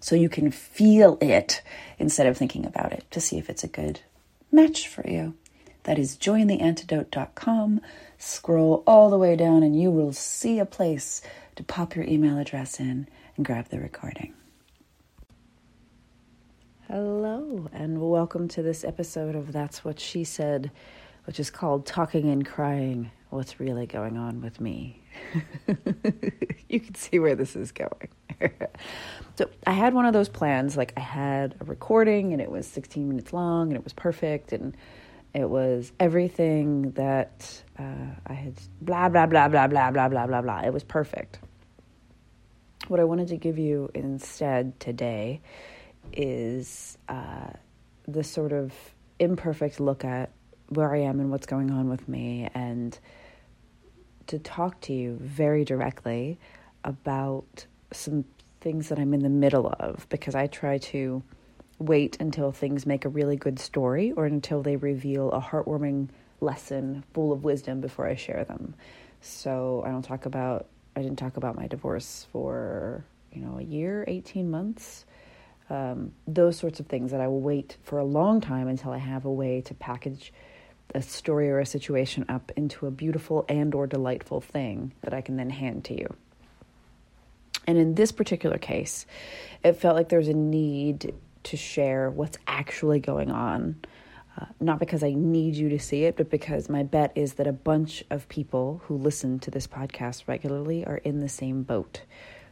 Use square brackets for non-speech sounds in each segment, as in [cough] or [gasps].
so you can feel it instead of thinking about it to see if it's a good match for you. That is jointheantidote.com. Scroll all the way down and you will see a place to pop your email address in and grab the recording. Hello, and welcome to this episode of That's What She Said, which is called Talking and Crying What's Really Going On with Me. [laughs] you can see where this is going. [laughs] so I had one of those plans. Like I had a recording and it was 16 minutes long and it was perfect and it was everything that uh, I had blah, blah, blah, blah, blah, blah, blah, blah, blah. It was perfect. What I wanted to give you instead today is uh, the sort of imperfect look at where I am and what's going on with me and to talk to you very directly about some things that I'm in the middle of because I try to wait until things make a really good story or until they reveal a heartwarming lesson full of wisdom before I share them. So I don't talk about I didn't talk about my divorce for, you know, a year, 18 months. Um, those sorts of things that I will wait for a long time until I have a way to package a story or a situation up into a beautiful and or delightful thing that I can then hand to you. And in this particular case, it felt like there's a need to share what's actually going on. Uh, not because I need you to see it, but because my bet is that a bunch of people who listen to this podcast regularly are in the same boat.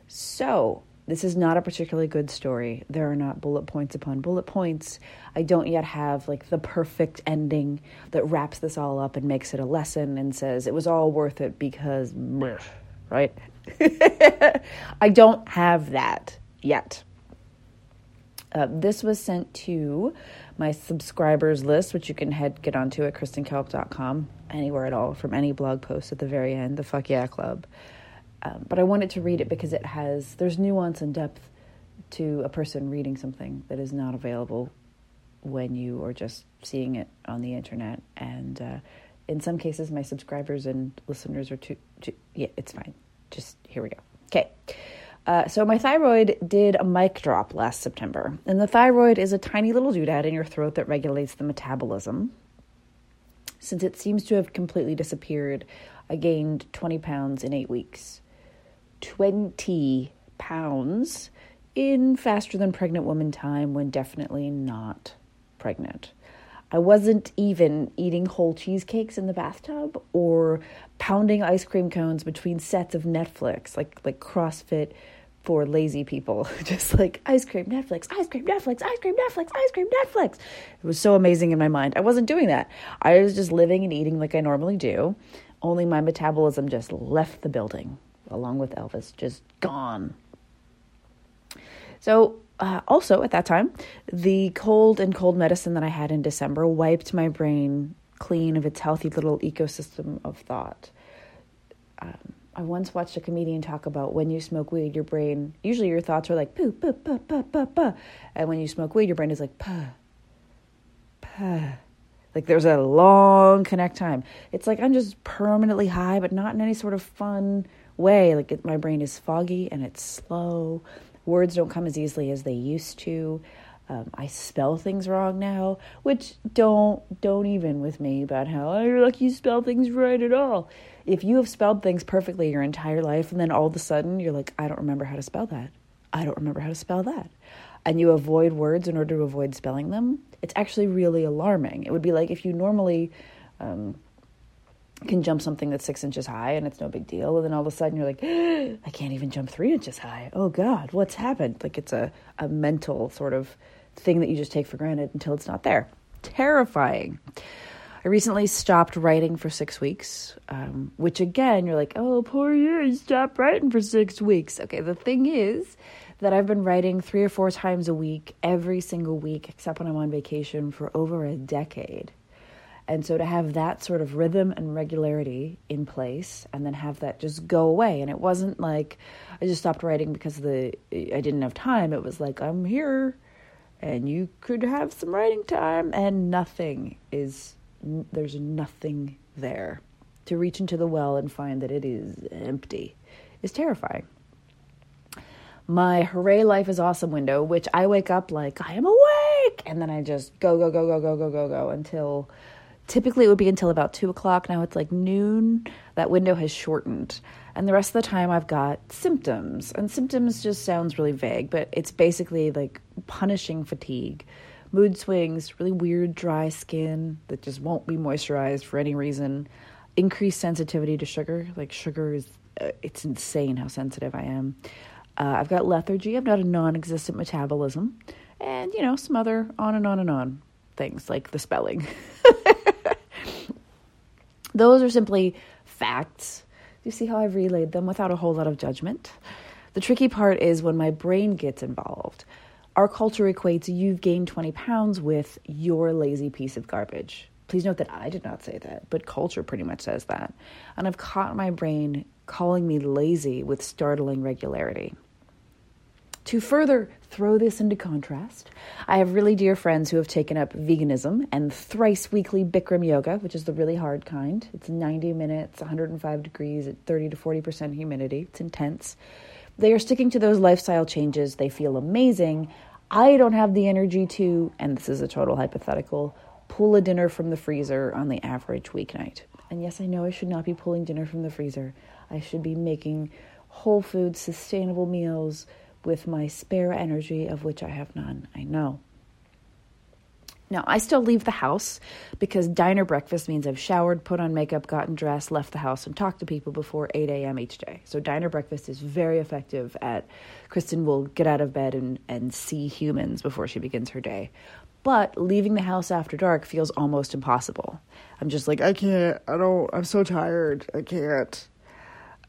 So, this is not a particularly good story. There are not bullet points upon bullet points. I don't yet have like the perfect ending that wraps this all up and makes it a lesson and says it was all worth it because, right? [laughs] I don't have that yet. Uh, this was sent to my subscribers list, which you can head get onto at kristenkalp.com, anywhere at all, from any blog post at the very end, the Fuck Yeah Club. Um, but I wanted to read it because it has, there's nuance and depth to a person reading something that is not available when you are just seeing it on the internet. And uh, in some cases, my subscribers and listeners are too, too yeah, it's fine just here we go. Okay. Uh, so my thyroid did a mic drop last September, and the thyroid is a tiny little doodad in your throat that regulates the metabolism. Since it seems to have completely disappeared, I gained 20 pounds in eight weeks. 20 pounds in faster than pregnant woman time when definitely not pregnant. I wasn't even eating whole cheesecakes in the bathtub or pounding ice cream cones between sets of Netflix, like like CrossFit for lazy people. [laughs] Just like ice cream, Netflix, ice cream, Netflix, ice cream, Netflix, ice cream, Netflix. It was so amazing in my mind. I wasn't doing that. I was just living and eating like I normally do. Only my metabolism just left the building along with Elvis, just gone. So uh, also at that time, the cold and cold medicine that I had in December wiped my brain clean of its healthy little ecosystem of thought. Um, I once watched a comedian talk about when you smoke weed, your brain, usually your thoughts are like, poo, poo, poo, poo, poo, poo. And when you smoke weed, your brain is like, puh, puh. Like there's a long connect time. It's like I'm just permanently high, but not in any sort of fun way. Like it, my brain is foggy and it's slow Words don't come as easily as they used to. Um, I spell things wrong now, which don't don't even with me about how oh, you're lucky you spell things right at all. If you have spelled things perfectly your entire life, and then all of a sudden you're like, I don't remember how to spell that. I don't remember how to spell that. and you avoid words in order to avoid spelling them, it's actually really alarming. It would be like if you normally um, can jump something that's six inches high and it's no big deal, and then all of a sudden you're like, [gasps] I can't even jump three inches high. Oh God, what's happened? Like it's a, a mental sort of thing that you just take for granted until it's not there. Terrifying. I recently stopped writing for six weeks, um, which again, you're like, oh, poor you, stopped writing for six weeks. Okay, the thing is that I've been writing three or four times a week, every single week, except when I'm on vacation, for over a decade. And so to have that sort of rhythm and regularity in place and then have that just go away. And it wasn't like I just stopped writing because the I didn't have time. It was like I'm here and you could have some writing time and nothing is there's nothing there. To reach into the well and find that it is empty is terrifying. My hooray life is awesome window, which I wake up like I am awake, and then I just go go go go go go go go until typically it would be until about two o'clock. Now it's like noon. That window has shortened. And the rest of the time I've got symptoms. And symptoms just sounds really vague, but it's basically like punishing fatigue mood swings, really weird dry skin that just won't be moisturized for any reason, increased sensitivity to sugar. Like sugar is, uh, it's insane how sensitive I am. Uh, I've got lethargy. I've got a non-existent metabolism, and you know some other on and on and on things like the spelling. [laughs] Those are simply facts. You see how I've relayed them without a whole lot of judgment. The tricky part is when my brain gets involved our culture equates you've gained 20 pounds with your lazy piece of garbage. Please note that I did not say that, but culture pretty much says that. And I've caught my brain calling me lazy with startling regularity. To further throw this into contrast, I have really dear friends who have taken up veganism and thrice weekly Bikram yoga, which is the really hard kind. It's 90 minutes, 105 degrees at 30 to 40% humidity. It's intense. They are sticking to those lifestyle changes. They feel amazing. I don't have the energy to, and this is a total hypothetical, pull a dinner from the freezer on the average weeknight. And yes, I know I should not be pulling dinner from the freezer. I should be making whole food, sustainable meals with my spare energy, of which I have none. I know. Now, I still leave the house because diner breakfast means I've showered, put on makeup, gotten dressed, left the house, and talked to people before 8 a.m. each day. So, diner breakfast is very effective at Kristen will get out of bed and, and see humans before she begins her day. But leaving the house after dark feels almost impossible. I'm just like, I can't, I don't, I'm so tired, I can't.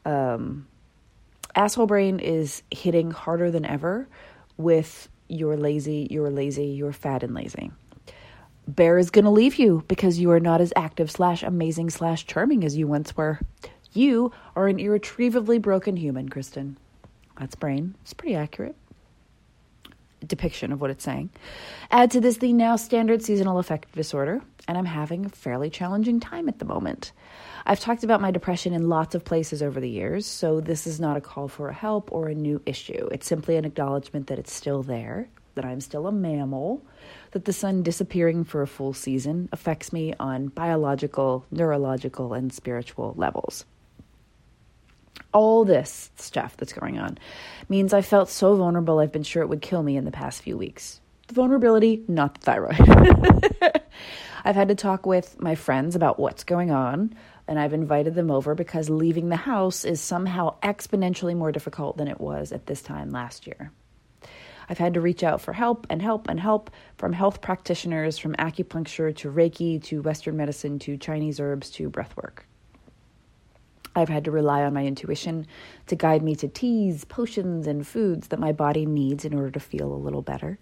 Um, asshole brain is hitting harder than ever with you're lazy, you're lazy, you're fat and lazy. Bear is going to leave you because you are not as active slash amazing slash charming as you once were. You are an irretrievably broken human, Kristen. That's brain. It's pretty accurate depiction of what it's saying. Add to this the now standard seasonal affective disorder, and I'm having a fairly challenging time at the moment. I've talked about my depression in lots of places over the years, so this is not a call for help or a new issue. It's simply an acknowledgement that it's still there, that I'm still a mammal, that the sun disappearing for a full season affects me on biological, neurological, and spiritual levels. All this stuff that's going on means I felt so vulnerable I've been sure it would kill me in the past few weeks. The vulnerability, not the thyroid. [laughs] I've had to talk with my friends about what's going on, and I've invited them over because leaving the house is somehow exponentially more difficult than it was at this time last year. I've had to reach out for help and help and help from health practitioners, from acupuncture to Reiki to Western medicine to Chinese herbs to breathwork. I've had to rely on my intuition to guide me to teas, potions, and foods that my body needs in order to feel a little better.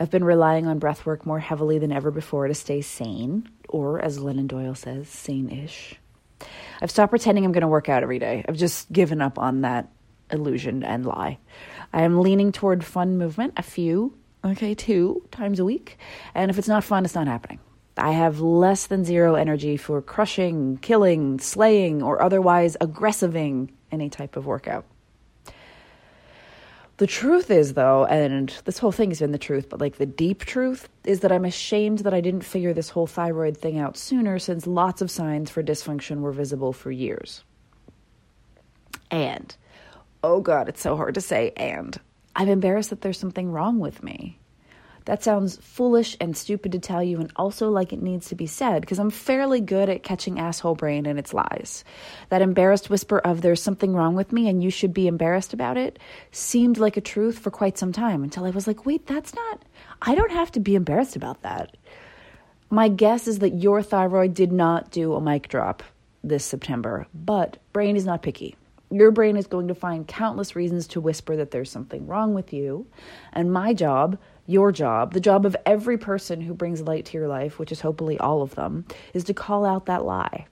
I've been relying on breathwork more heavily than ever before to stay sane, or as Glennon Doyle says, sane ish. I've stopped pretending I'm going to work out every day. I've just given up on that illusion and lie. I am leaning toward fun movement, a few, okay, two times a week. And if it's not fun, it's not happening. I have less than zero energy for crushing, killing, slaying, or otherwise aggressiving any type of workout. The truth is, though, and this whole thing has been the truth, but like the deep truth is that I'm ashamed that I didn't figure this whole thyroid thing out sooner since lots of signs for dysfunction were visible for years. And oh God, it's so hard to say and. I'm embarrassed that there's something wrong with me. That sounds foolish and stupid to tell you, and also like it needs to be said, because I'm fairly good at catching asshole brain and its lies. That embarrassed whisper of there's something wrong with me and you should be embarrassed about it seemed like a truth for quite some time until I was like, wait, that's not, I don't have to be embarrassed about that. My guess is that your thyroid did not do a mic drop this September, but brain is not picky. Your brain is going to find countless reasons to whisper that there's something wrong with you. And my job your job, the job of every person who brings light to your life, which is hopefully all of them, is to call out that lie.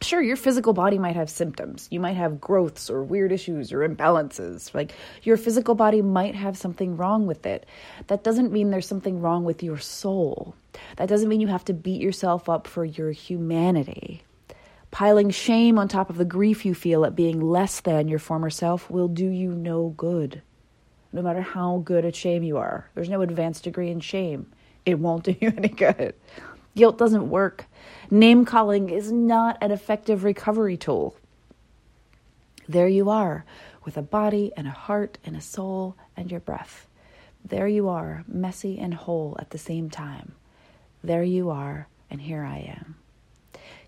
Sure, your physical body might have symptoms. You might have growths or weird issues or imbalances. Like your physical body might have something wrong with it. That doesn't mean there's something wrong with your soul. That doesn't mean you have to beat yourself up for your humanity. Piling shame on top of the grief you feel at being less than your former self will do you no good no matter how good at shame you are. There's no advanced degree in shame. It won't do [laughs] you any good. Guilt doesn't work. Name calling is not an effective recovery tool. There you are, with a body and a heart and a soul and your breath. There you are, messy and whole at the same time. There you are, and here I am.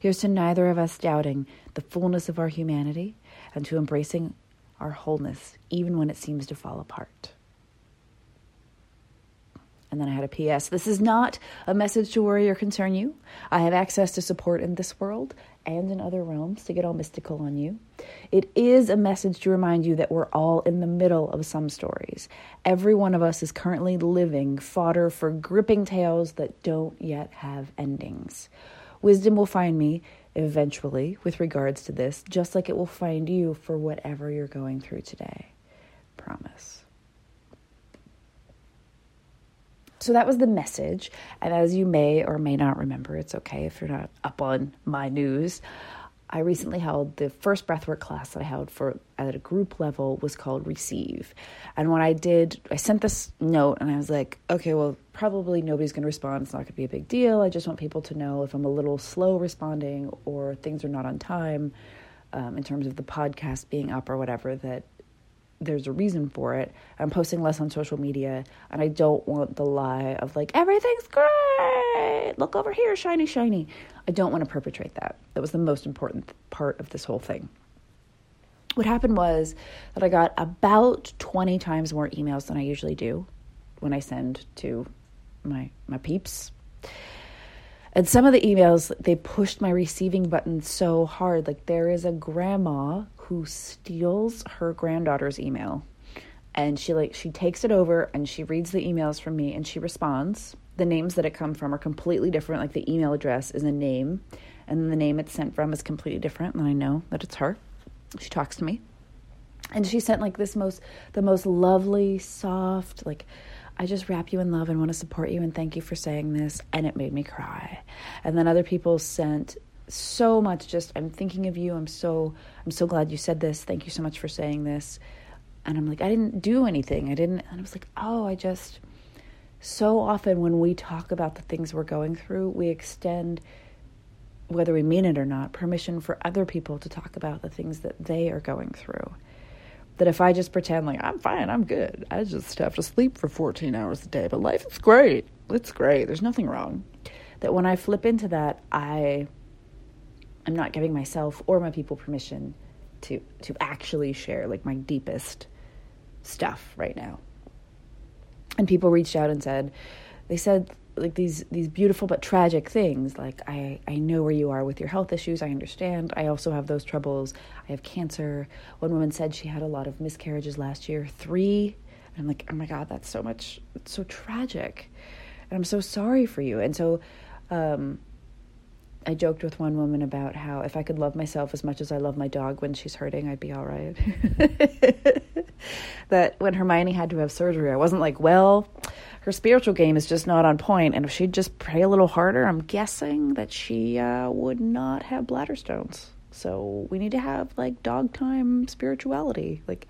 Here's to neither of us doubting the fullness of our humanity and to embracing our wholeness, even when it seems to fall apart. And then I had a PS. This is not a message to worry or concern you. I have access to support in this world and in other realms to get all mystical on you. It is a message to remind you that we're all in the middle of some stories. Every one of us is currently living fodder for gripping tales that don't yet have endings. Wisdom will find me eventually with regards to this, just like it will find you for whatever you're going through today. Promise. So that was the message. And as you may or may not remember, it's okay if you're not up on my news. I recently held the first breathwork class that I held for at a group level was called Receive. And when I did, I sent this note and I was like, okay, well, probably nobody's going to respond. It's not going to be a big deal. I just want people to know if I'm a little slow responding or things are not on time um, in terms of the podcast being up or whatever, that there's a reason for it. I'm posting less on social media, and I don't want the lie of like, everything's great, look over here, shiny, shiny. I don't want to perpetrate that. That was the most important part of this whole thing. What happened was that I got about 20 times more emails than I usually do when I send to my my peeps. And some of the emails they pushed my receiving button so hard like there is a grandma who steals her granddaughter's email and she like she takes it over and she reads the emails from me and she responds the names that it come from are completely different like the email address is a name and the name it's sent from is completely different and i know that it's her she talks to me and she sent like this most the most lovely soft like I just wrap you in love and want to support you and thank you for saying this. And it made me cry. And then other people sent so much just I'm thinking of you. I'm so I'm so glad you said this. Thank you so much for saying this. And I'm like, I didn't do anything. I didn't and I was like, oh, I just so often when we talk about the things we're going through, we extend whether we mean it or not, permission for other people to talk about the things that they are going through. That if I just pretend like I'm fine, I'm good, I just have to sleep for 14 hours a day, but life is great. It's great. There's nothing wrong. That when I flip into that, I I'm not giving myself or my people permission to to actually share like my deepest stuff right now. And people reached out and said they said like these these beautiful but tragic things like I I know where you are with your health issues. I understand. I also have those troubles. I have cancer. One woman said she had a lot of miscarriages last year, 3. And I'm like, "Oh my god, that's so much it's so tragic." And I'm so sorry for you. And so um I joked with one woman about how if I could love myself as much as I love my dog when she's hurting, I'd be all right. [laughs] that when Hermione had to have surgery, I wasn't like, well, her spiritual game is just not on point, and if she'd just pray a little harder, I'm guessing that she uh, would not have bladder stones. So we need to have like dog time spirituality. Like,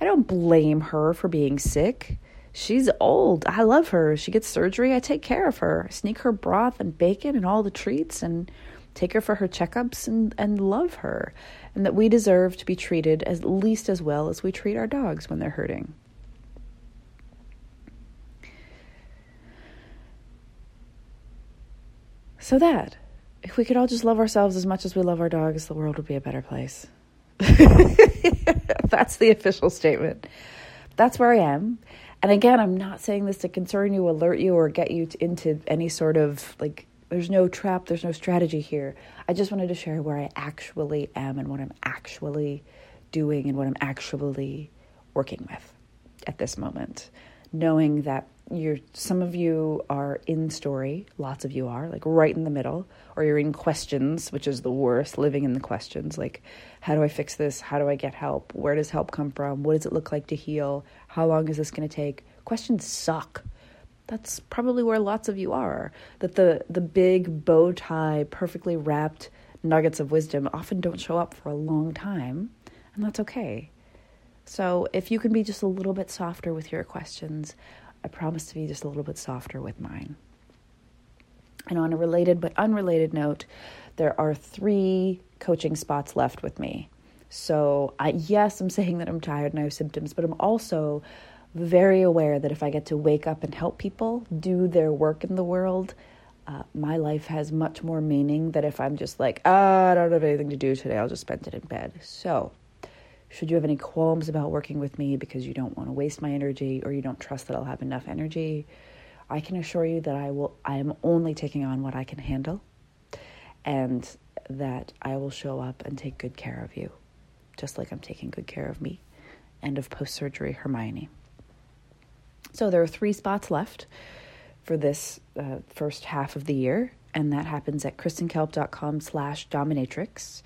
I don't blame her for being sick. She's old. I love her. She gets surgery. I take care of her. I sneak her broth and bacon and all the treats and take her for her checkups and, and love her. And that we deserve to be treated at least as well as we treat our dogs when they're hurting. So that, if we could all just love ourselves as much as we love our dogs, the world would be a better place. [laughs] That's the official statement. That's where I am. And again, I'm not saying this to concern you, alert you, or get you to, into any sort of like, there's no trap, there's no strategy here. I just wanted to share where I actually am and what I'm actually doing and what I'm actually working with at this moment. Knowing that you're some of you are in story, lots of you are, like right in the middle, or you're in questions, which is the worst, living in the questions, like how do I fix this? How do I get help? Where does help come from? What does it look like to heal? How long is this going to take? Questions suck. That's probably where lots of you are. That the the big bow tie, perfectly wrapped nuggets of wisdom often don't show up for a long time, and that's okay. So if you can be just a little bit softer with your questions, I promise to be just a little bit softer with mine. And on a related but unrelated note, there are three coaching spots left with me. So, I, yes, I'm [laughs] saying that I'm tired and I have symptoms, but I'm also very aware that if I get to wake up and help people do their work in the world, uh, my life has much more meaning than if I'm just like, ah, I don't have anything to do today, I'll just spend it in bed. So, should you have any qualms about working with me because you don't want to waste my energy or you don't trust that I'll have enough energy, I can assure you that I will I am only taking on what I can handle and that I will show up and take good care of you, just like I'm taking good care of me and of post-surgery Hermione. So there are three spots left for this uh, first half of the year, and that happens at kristenkalp.com slash dominatrix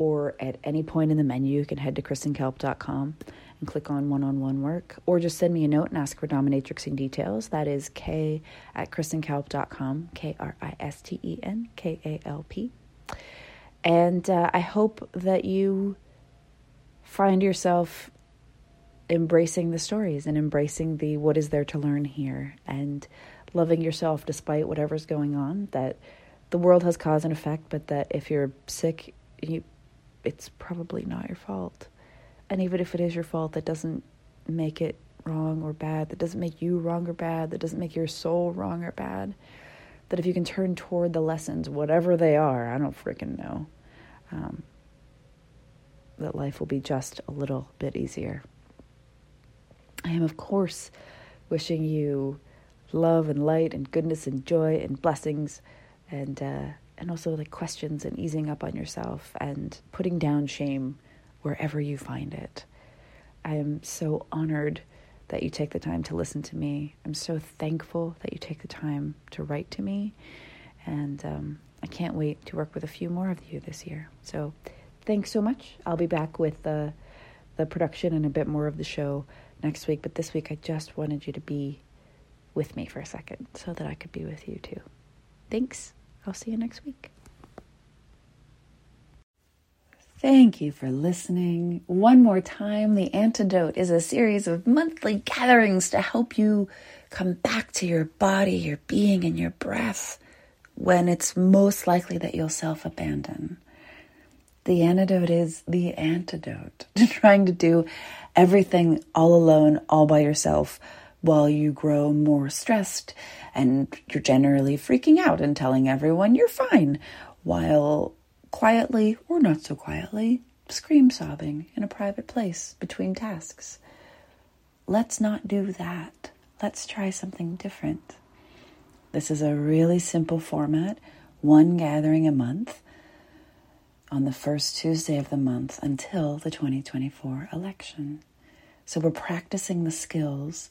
or at any point in the menu, you can head to kristenkalp.com and click on one on one work, or just send me a note and ask for dominatrixing details. That is k at kristenkalp.com, K R I S T E N K A L P. And uh, I hope that you find yourself embracing the stories and embracing the what is there to learn here and loving yourself despite whatever's going on. That the world has cause and effect, but that if you're sick, you it's probably not your fault. And even if it is your fault, that doesn't make it wrong or bad. That doesn't make you wrong or bad. That doesn't make your soul wrong or bad. That if you can turn toward the lessons, whatever they are, I don't freaking know, um, that life will be just a little bit easier. I am, of course, wishing you love and light and goodness and joy and blessings and uh, and also like questions and easing up on yourself and putting down shame wherever you find it. I am so honored that you take the time to listen to me. I'm so thankful that you take the time to write to me. And um, I can't wait to work with a few more of you this year. So thanks so much. I'll be back with the, the production and a bit more of the show next week. But this week, I just wanted you to be with me for a second so that I could be with you too. Thanks. I'll see you next week. Thank you for listening. One more time, The Antidote is a series of monthly gatherings to help you come back to your body, your being, and your breath when it's most likely that you'll self abandon. The antidote is the antidote [laughs] to trying to do everything all alone, all by yourself, while you grow more stressed and you're generally freaking out and telling everyone you're fine, while quietly or not so quietly scream sobbing in a private place between tasks. Let's not do that. Let's try something different. This is a really simple format, one gathering a month on the first Tuesday of the month until the 2024 election. So we're practicing the skills